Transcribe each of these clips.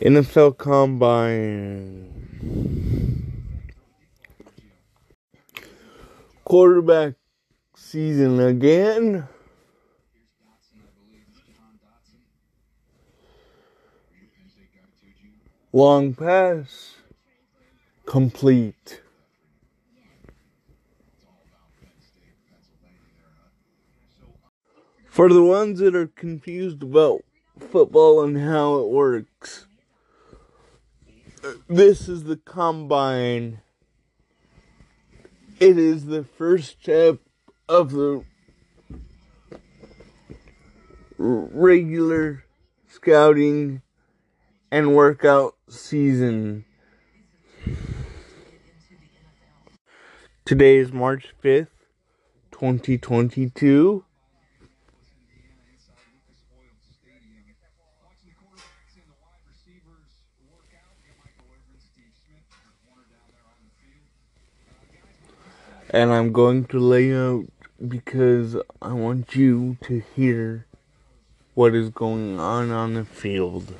NFL Combine. Quarterback season again. Long pass. Complete. For the ones that are confused about football and how it works, this is the combine. It is the first step of the regular scouting and workout season. Today is March 5th, 2022. And I'm going to lay out because I want you to hear what is going on on the field.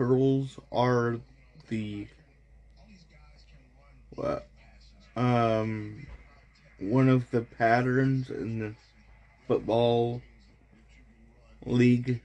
Curls are the what um one of the patterns in the football league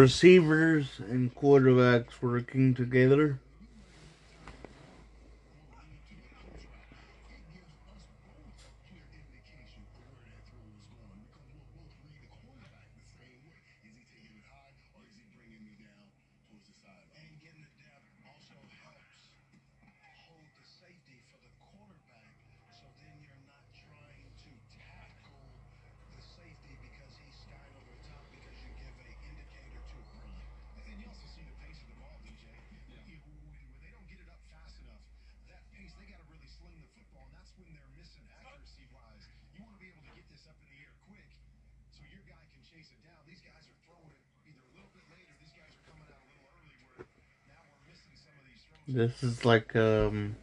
receivers and quarterbacks working together. This is like um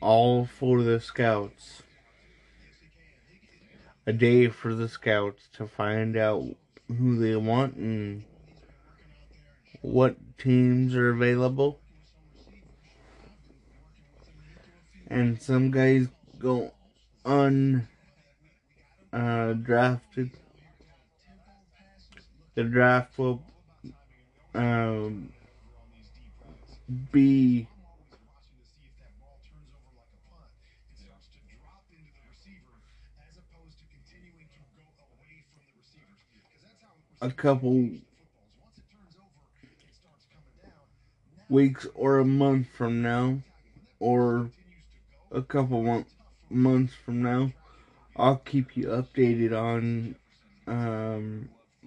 all for the scouts. A day for the scouts to find out who they want and what teams are available. And some guys go undrafted. Uh, the draft will um, be a couple weeks or a month from now, or a couple mo- months from now, I'll keep you updated on um,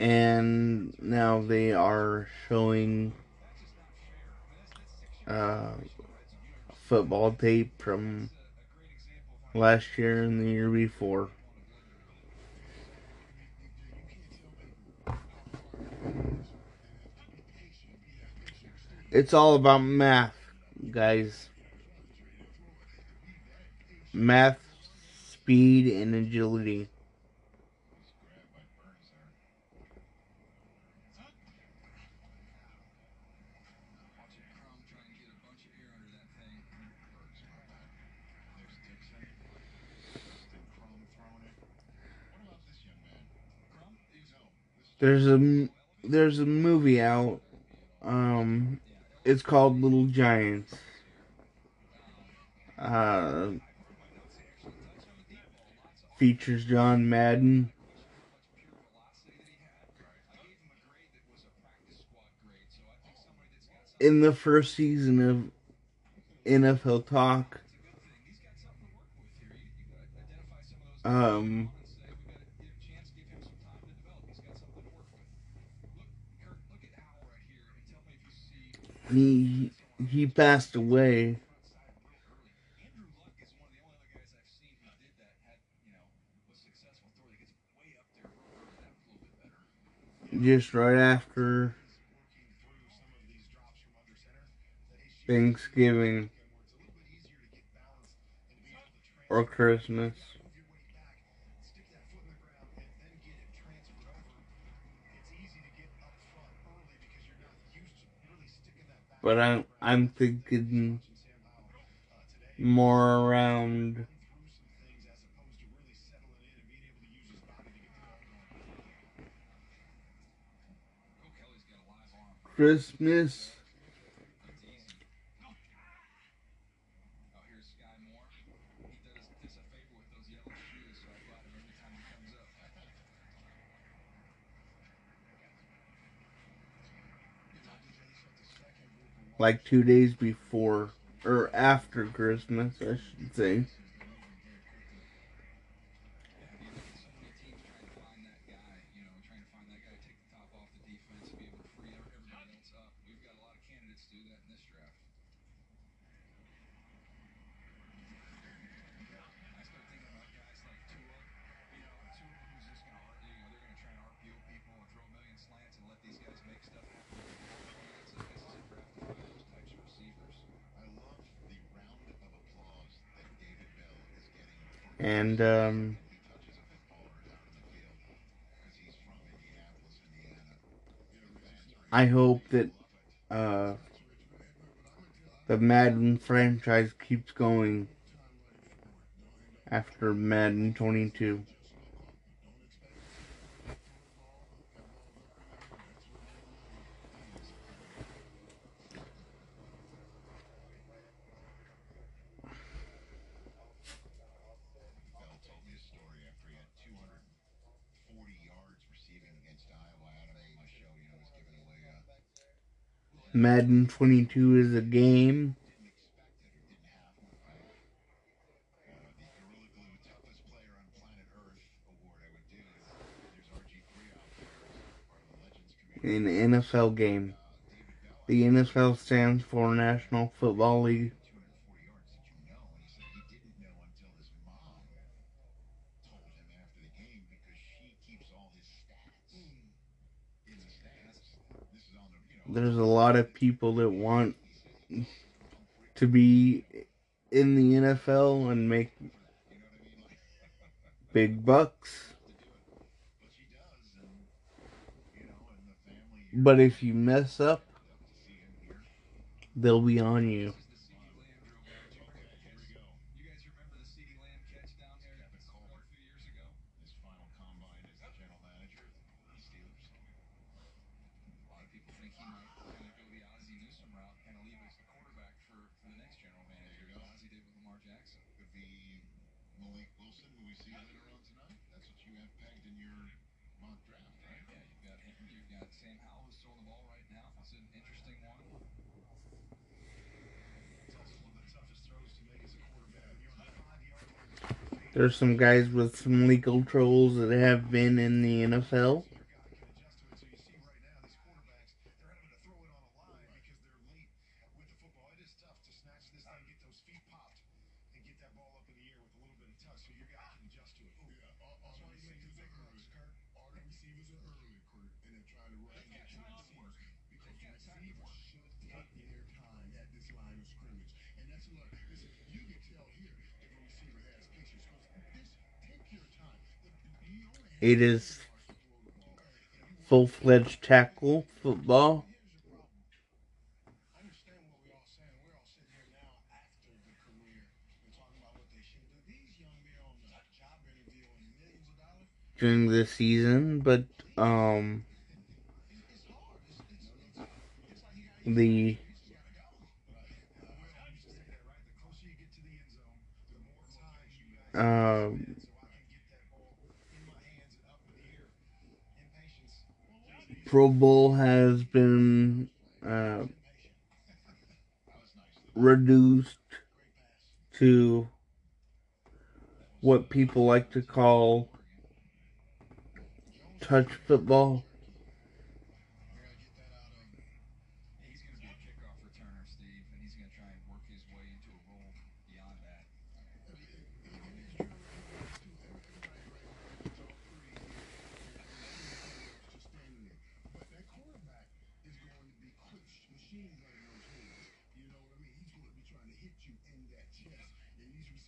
and now they are showing uh, football tape from last year and the year before. It's all about math, guys. Math, speed, and agility. There's a there's a movie out. Um, it's called Little Giants. Uh, features John Madden. In the first season of NFL Talk, um, he he passed away. Just right after Thanksgiving or Christmas. But I'm I'm thinking more around Christmas. Like two days before or after Christmas, I should say. And um, I hope that uh, the Madden franchise keeps going after Madden 22. Madden 22 is a game. An NFL game. The NFL stands for National Football League. There's a lot of people that want to be in the NFL and make big bucks. But if you mess up, they'll be on you. There's some guys with some legal trolls that have been in the NFL. It is full fledged tackle football. During the season, but um, the um, Pro Bowl has been uh, reduced to what people like to call touch football.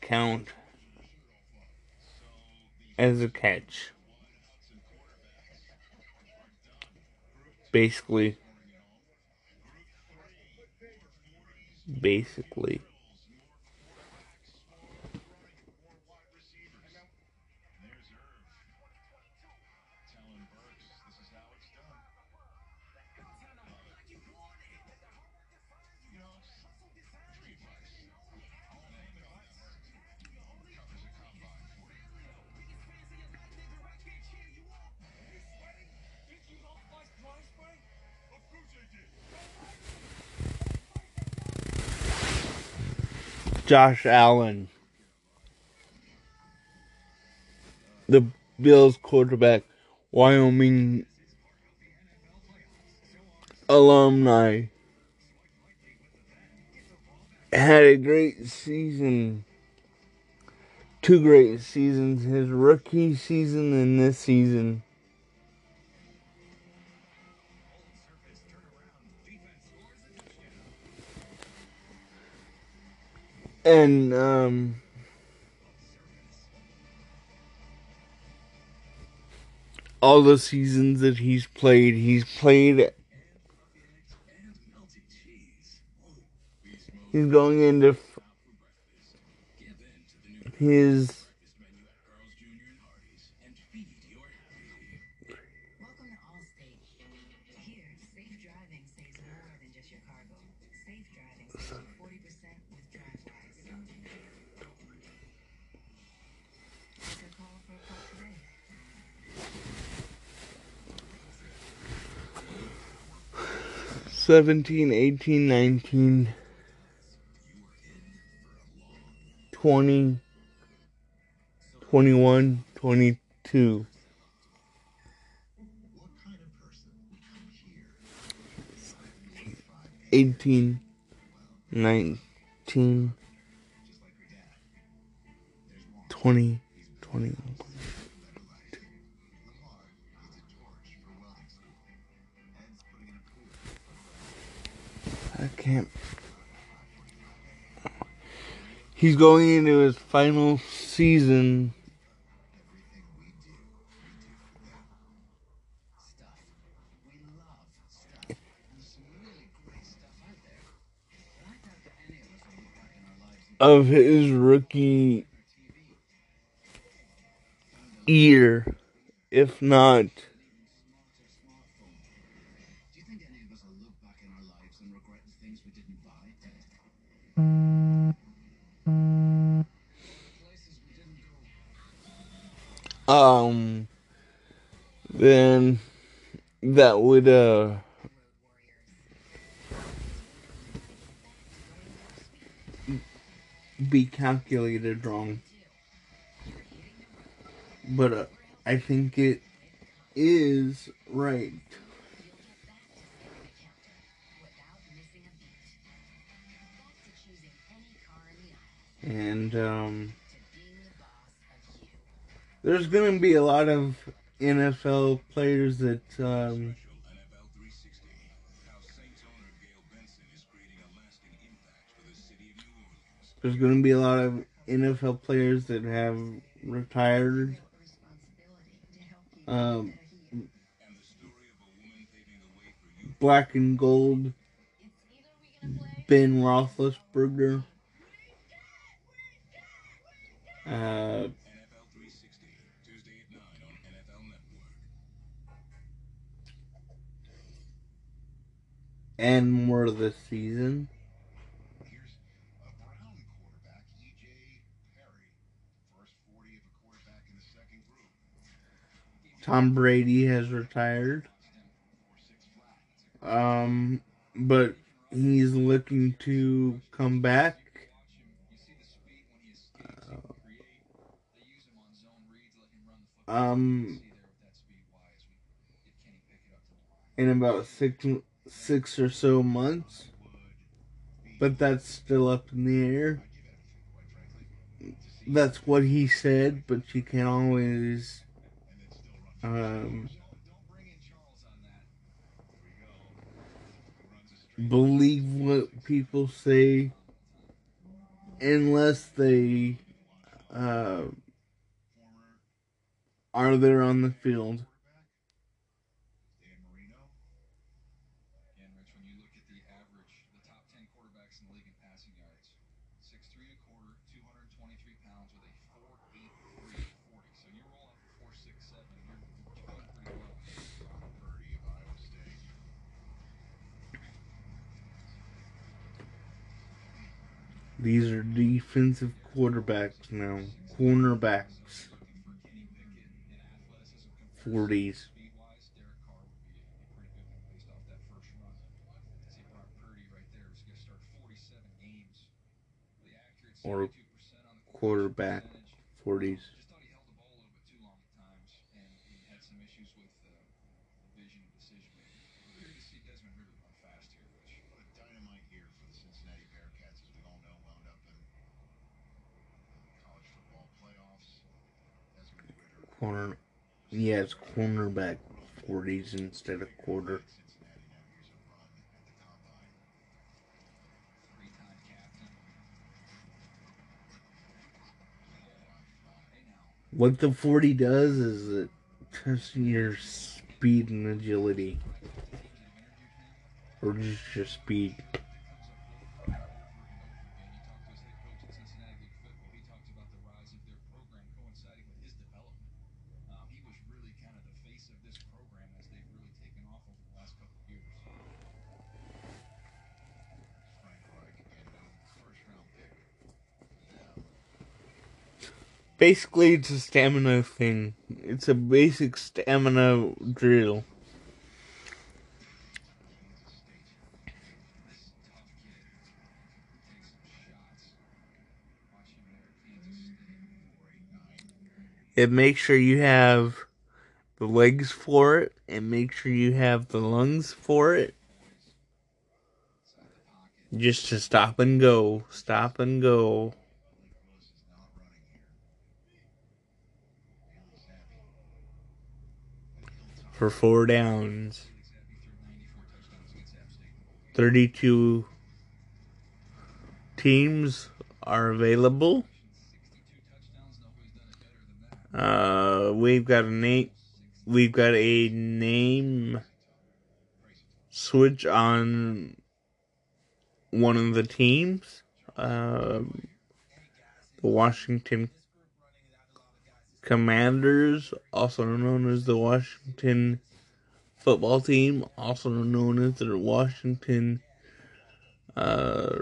count as a catch. Basically. Basically. Josh Allen, the Bills quarterback, Wyoming alumni, had a great season. Two great seasons, his rookie season and this season. And um, all the seasons that he's played, he's played. He's going into his Seventeen, eighteen, nineteen, twenty, twenty-one, twenty-two. 18, 19, 20, 21. I can't. He's going into his final season. Of his rookie year, if not um then that would uh be calculated wrong. But uh, i think it is right and um there's going to be a lot of NFL players that um, there's going to be a lot of NFL players that have retired. Um, black and gold. Ben Roethlisberger. Uh, and more this season. Tom Brady has retired. Um, but he's looking to come back. Um, in about six six or so months, but that's still up in the air. That's what he said, but you can always um, believe what people say unless they uh, are there on the field. These are defensive quarterbacks now. Cornerbacks. 40s. Or quarterback 40s. corner. Yeah, has cornerback 40s instead of quarter. What the 40 does is it tests your speed and agility. Or just your speed. Basically, it's a stamina thing. It's a basic stamina drill. It makes sure you have the legs for it and make sure you have the lungs for it. just to stop and go, stop and go. For four downs. 32 teams are available. Uh, we've got a name. We've got a name switch on one of the teams. Uh, the Washington Commanders, also known as the Washington football team, also known as the Washington uh,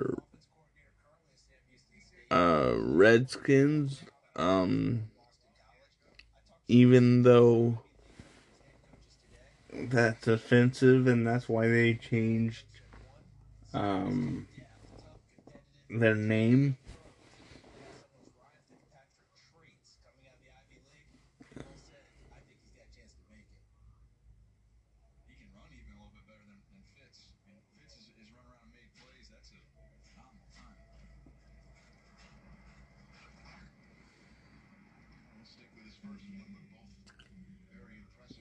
uh, Redskins. Um, even though that's offensive, and that's why they changed um, their name.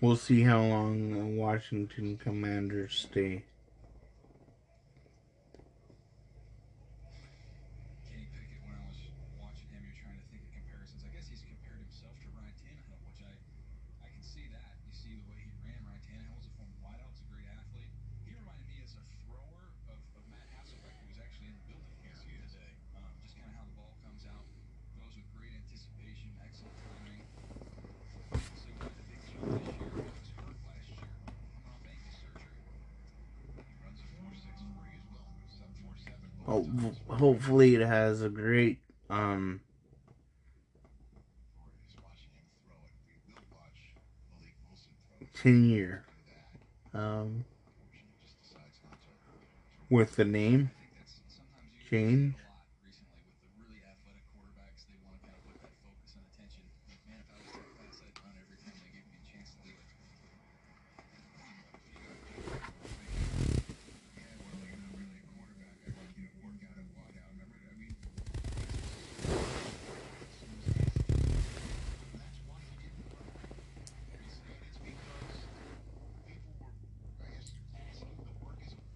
We'll see how long the Washington Commanders stay. hopefully it has a great um tenure um with the name change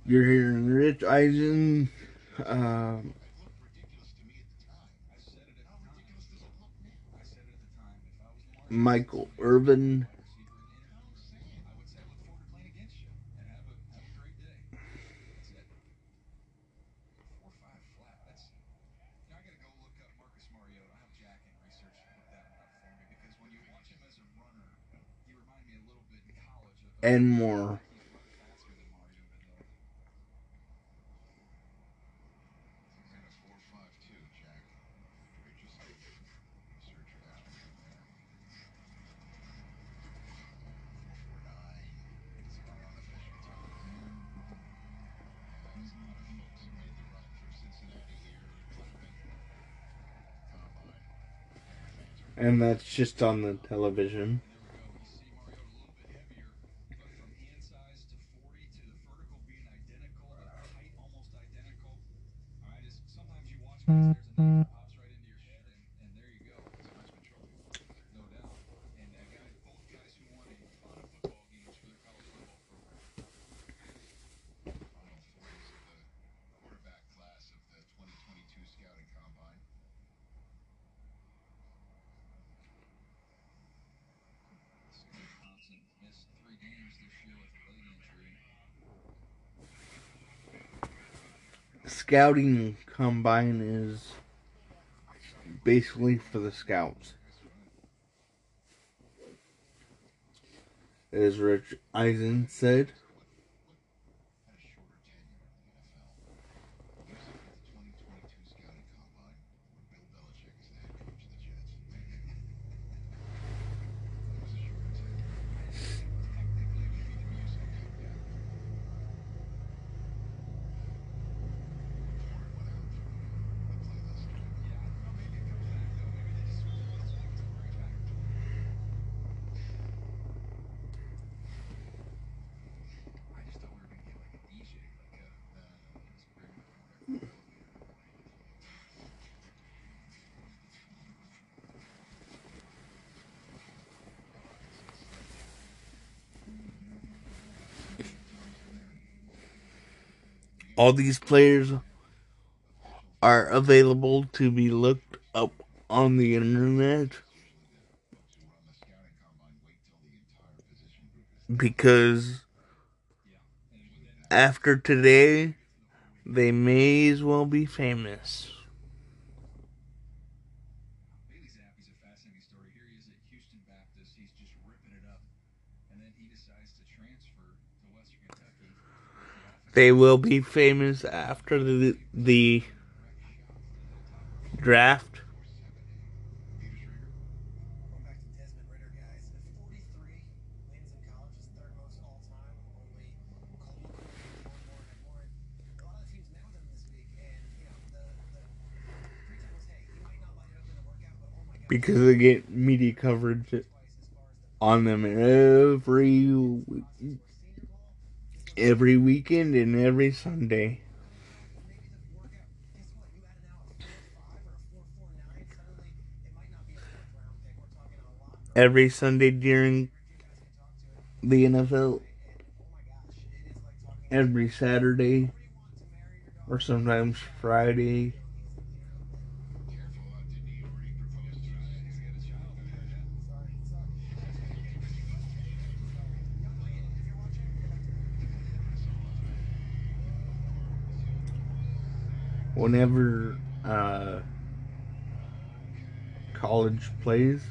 You're hearing Rich Eisen, uh, Michael Irvin. And more. And that's just on the television. Mm-hmm. Scouting combine is basically for the scouts. As Rich Eisen said, All these players are available to be looked up on the internet because after today, they may as well be famous. They will be famous after the the draft. Because they get media coverage on them every every weekend and every Sunday. Every Sunday during the NFL, every Saturday, or sometimes Friday. Whenever uh, college plays.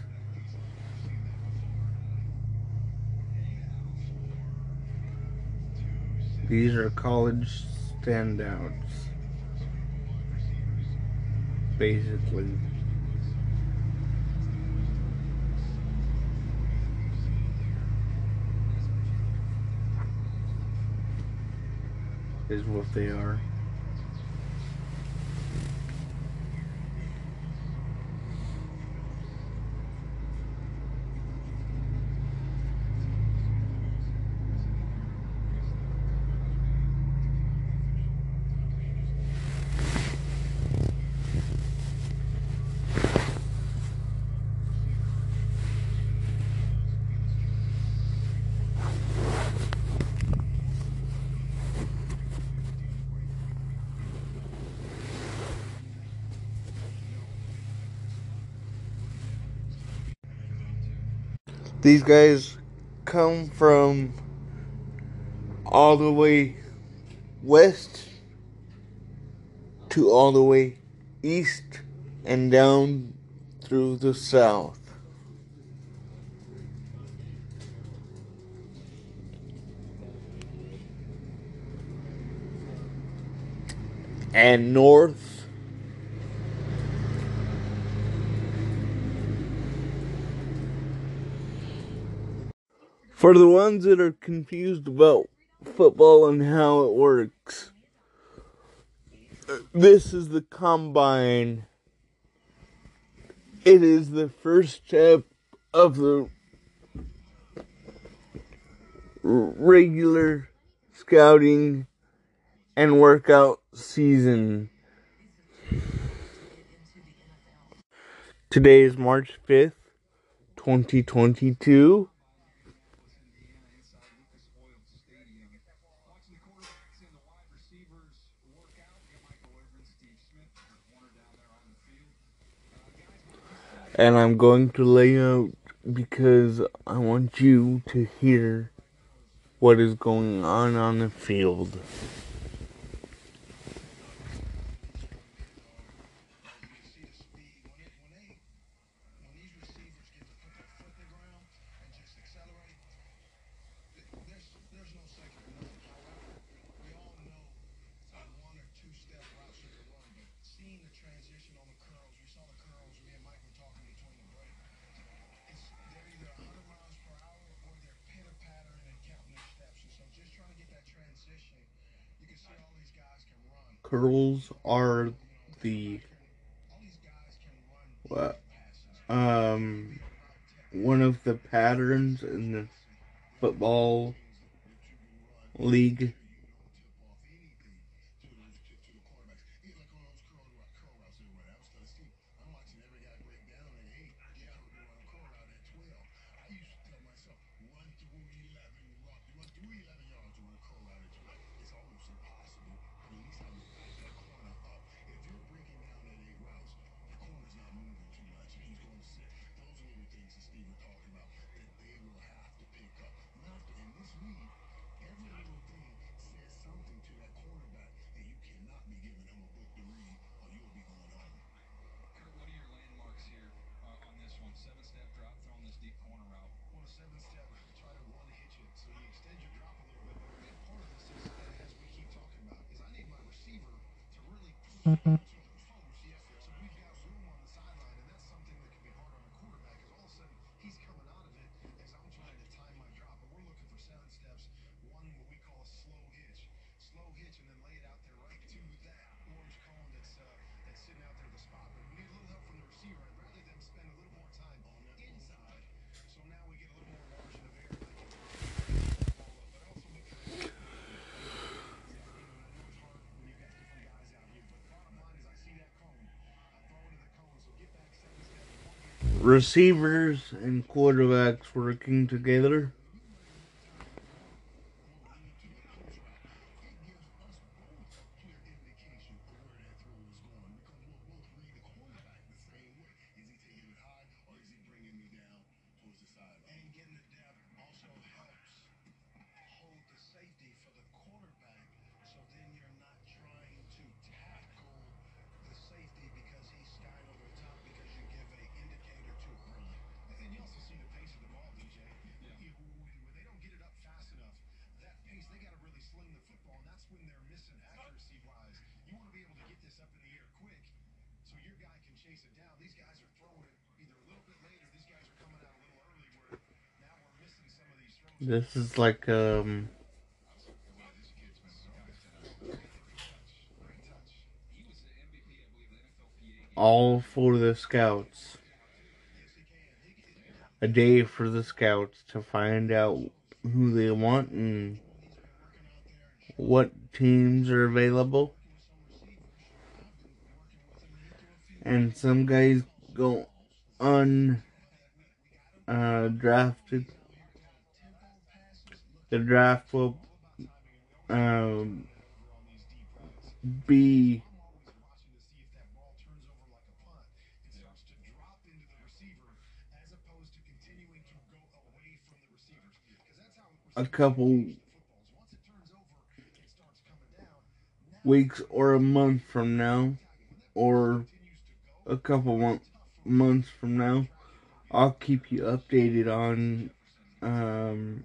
These are college standouts, basically. Is what they are. These guys come from all the way west to all the way east and down through the south. And north For the ones that are confused about football and how it works, this is the combine. It is the first step of the regular scouting and workout season. Today is March 5th, 2022. And I'm going to lay out because I want you to hear what is going on on the field. Curls are the what um one of the patterns in the football league receivers and quarterbacks working together. This is like um all for the scouts. A day for the scouts to find out who they want and what teams are available. And some guys go undrafted. Uh, the draft will um, be a couple weeks or a month from now or a couple months from now I'll keep you updated on um,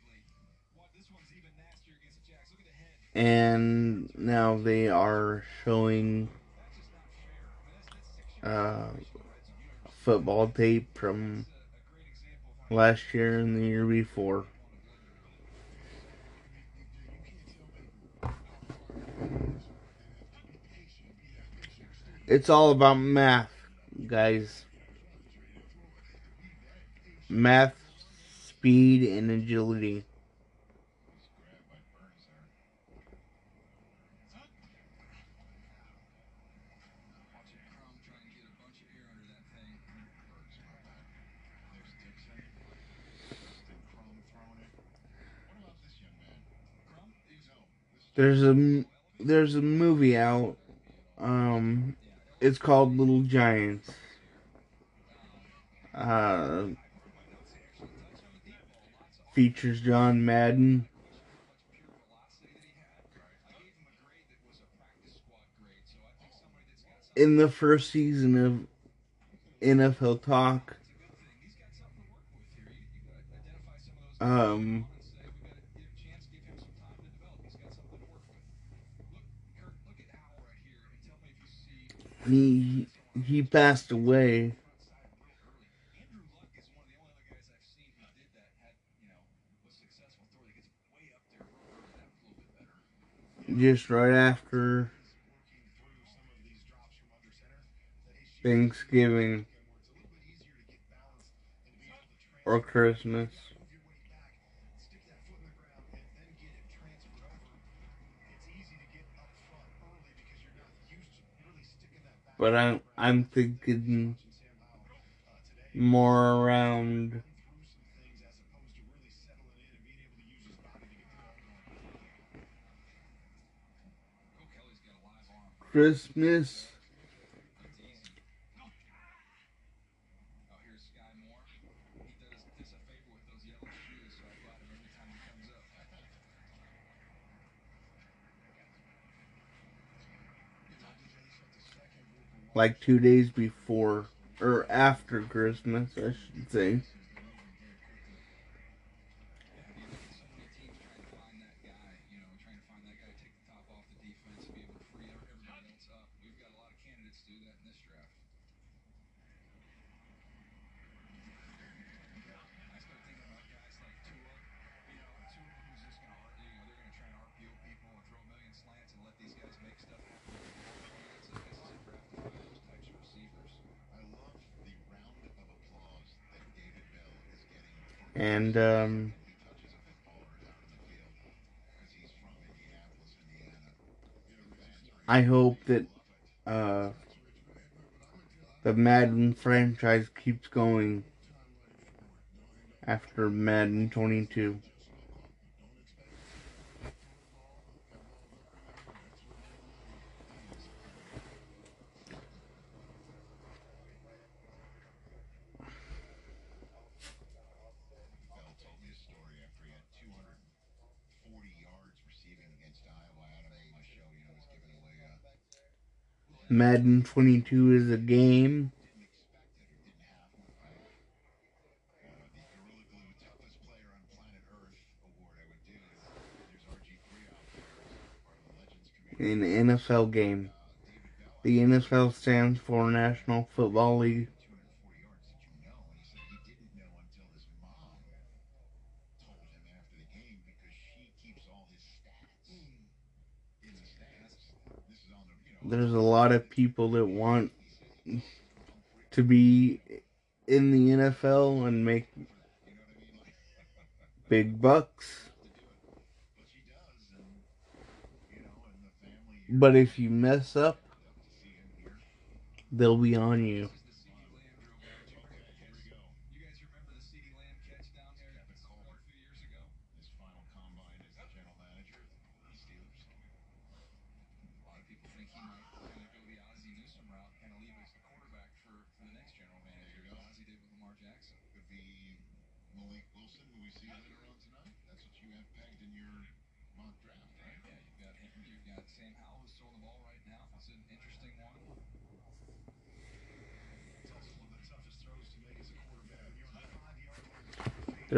and now they are showing uh, football tape from last year and the year before. It's all about math, guys. Math, speed, and agility. There's a there's a movie out. Um, it's called Little Giants. Uh, features John Madden. In the first season of NFL Talk, um, he he passed away. Just right after Thanksgiving or Christmas. But I'm I'm thinking more around Christmas like two days before or after Christmas, I should say. And um, I hope that uh, the Madden franchise keeps going after Madden 22. Madden 22 is a game. An NFL game. The NFL stands for National Football League. Lot of people that want to be in the NFL and make big bucks. But if you mess up, they'll be on you.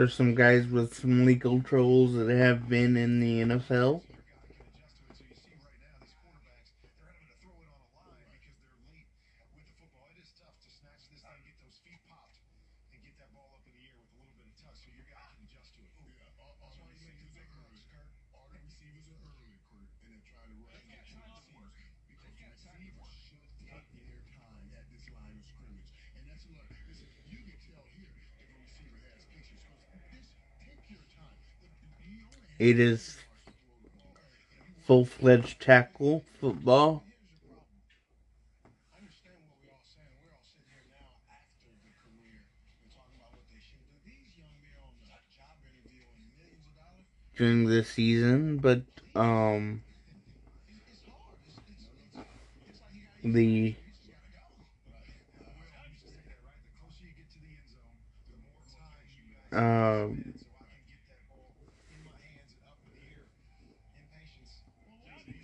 There's some guys with some legal trolls that have been in the NFL. It is full fledged tackle football. During the season, but um, the um,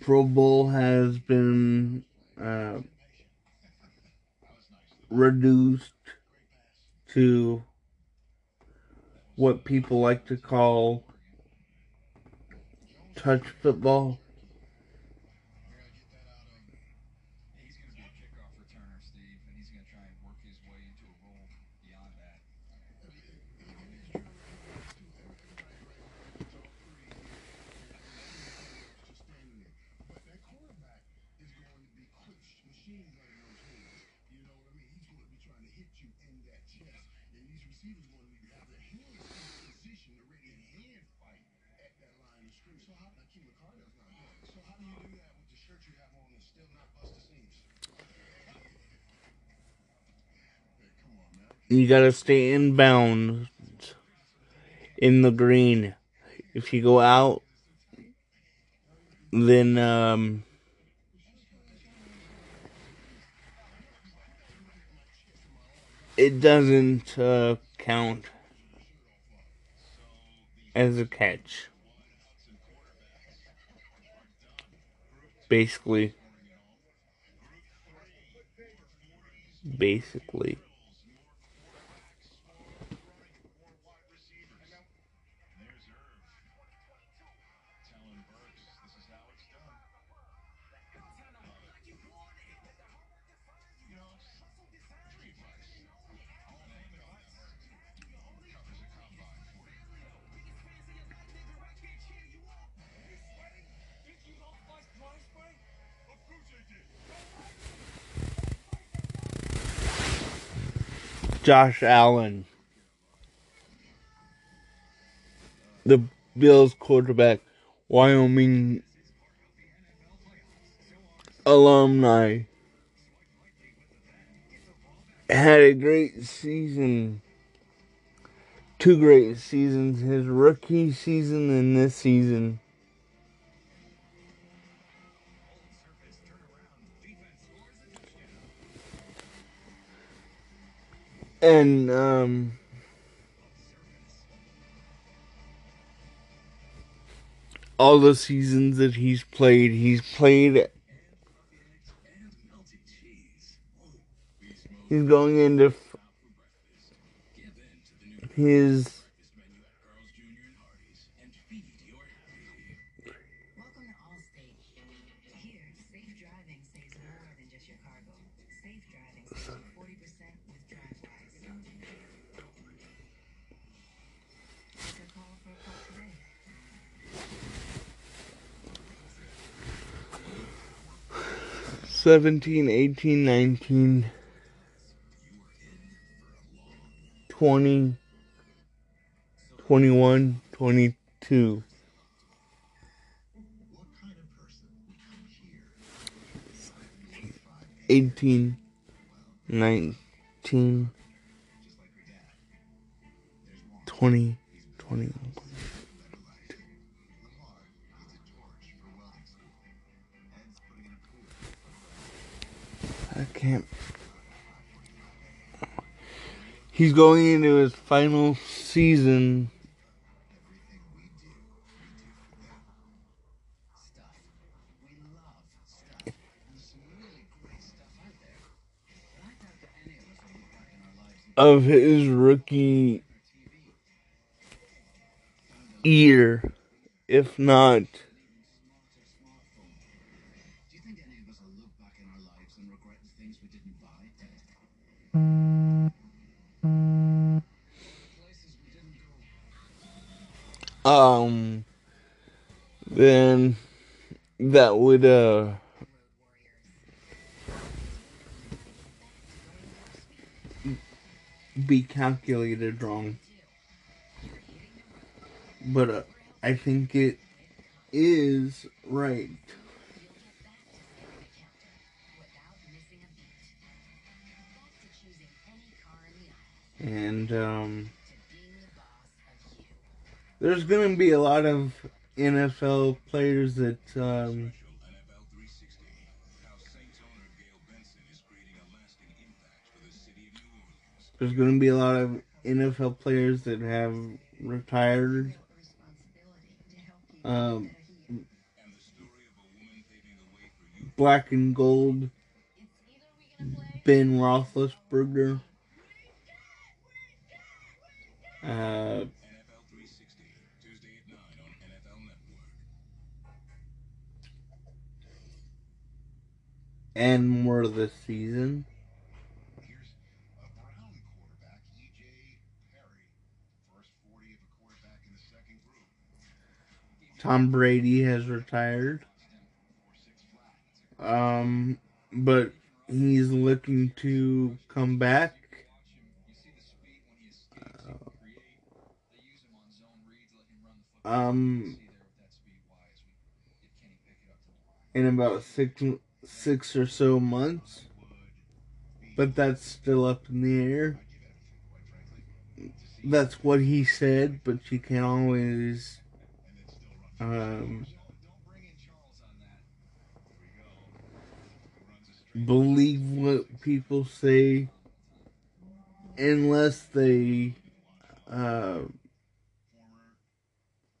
Pro Bowl has been uh, reduced to what people like to call touch football. You gotta stay in bounds in the green. If you go out, then um, it doesn't uh, count as a catch. Basically. basically. Josh Allen, the Bills quarterback, Wyoming alumni, had a great season. Two great seasons, his rookie season and this season. And um, all the seasons that he's played, he's played. He's going into his Seventeen, eighteen, nineteen, twenty, twenty-one, twenty-two. Eighteen, nineteen, twenty, twenty-one. I can't. He's going into his final season. Of his rookie year, if not um then that would uh be calculated wrong. But uh, i think it is right and um there's going to be a lot of NFL players that um, there's going to be a lot of NFL players that have retired. Um, black and gold. Ben Roethlisberger. Uh, and more this season. Tom Brady has retired. Um, but he's looking to come back. Uh, um, in about six six or so months, but that's still up in the air. That's what he said, but you can't always um, believe what people say unless they uh,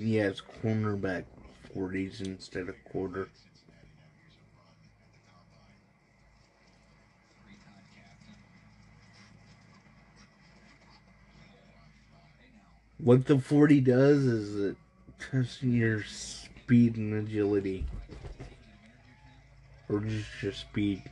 he has cornerback 40s instead of quarter. What the 40 does is it tests your speed and agility. Or just your speed.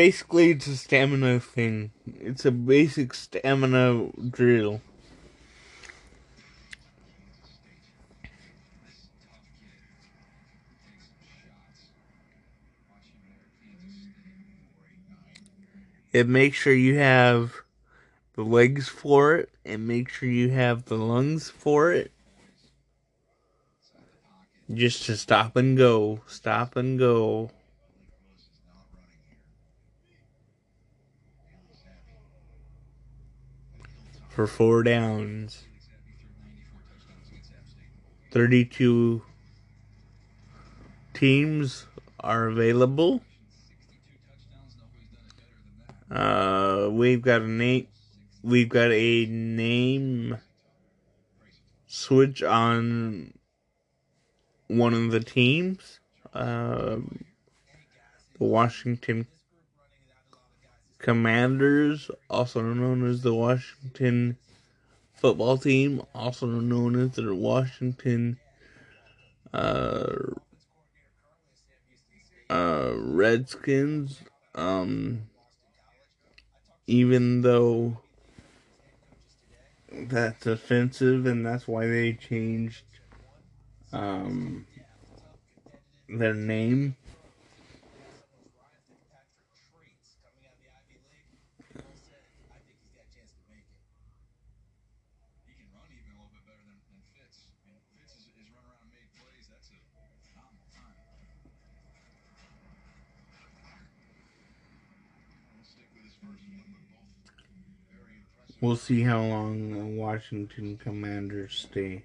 basically it's a stamina thing. It's a basic stamina drill. It makes sure you have the legs for it and make sure you have the lungs for it. Just to stop and go, stop and go. for four downs. 32 teams are available. Uh, we've got a name. We've got a name switch on one of the teams. Uh, the Washington Commanders, also known as the Washington football team, also known as the Washington uh, uh, Redskins. Um, even though that's offensive, and that's why they changed um, their name We'll see how long the Washington Commanders stay.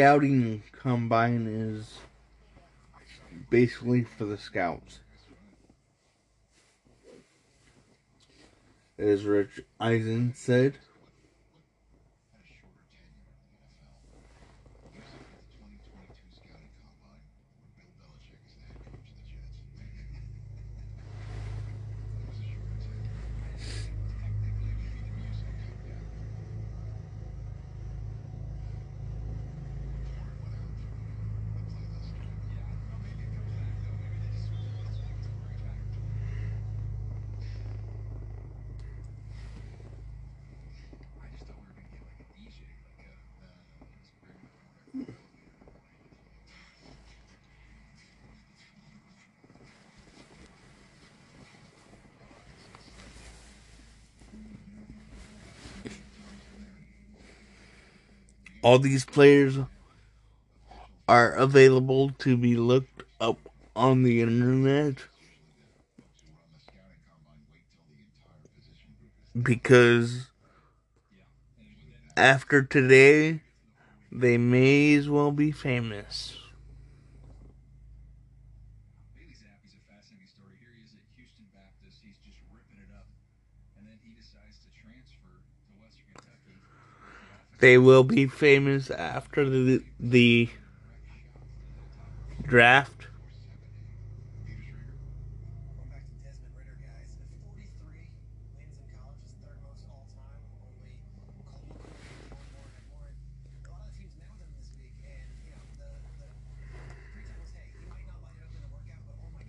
scouting combine is basically for the scouts. As Rich Eisen said. all these players are available to be looked up on the internet because after today they may as well be famous. They will be famous after the, the draft.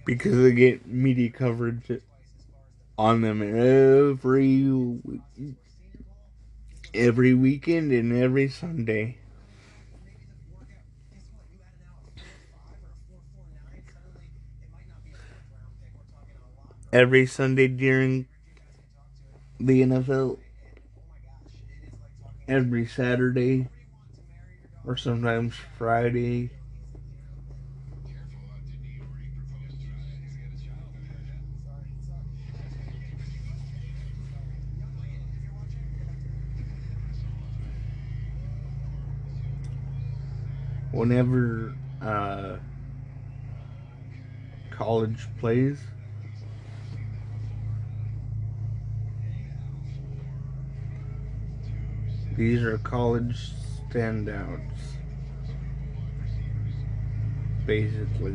because they get media coverage on them every week every weekend and every Sunday. Every Sunday during the NFL. Every Saturday. Or sometimes Friday. whenever uh, college plays. These are college standouts, basically.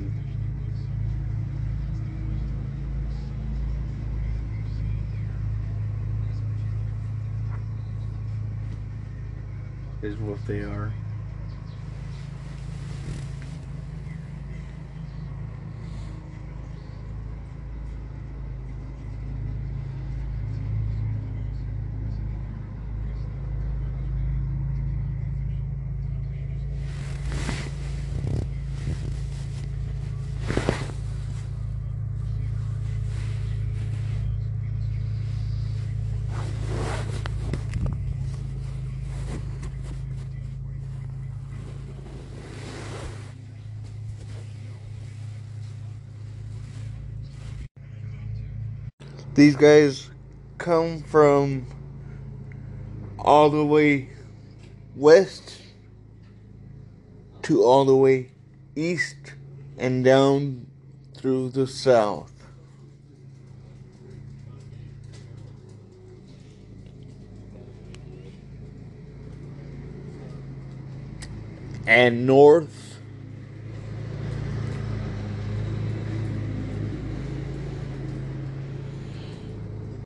Is what they are. These guys come from all the way west to all the way east and down through the south. And north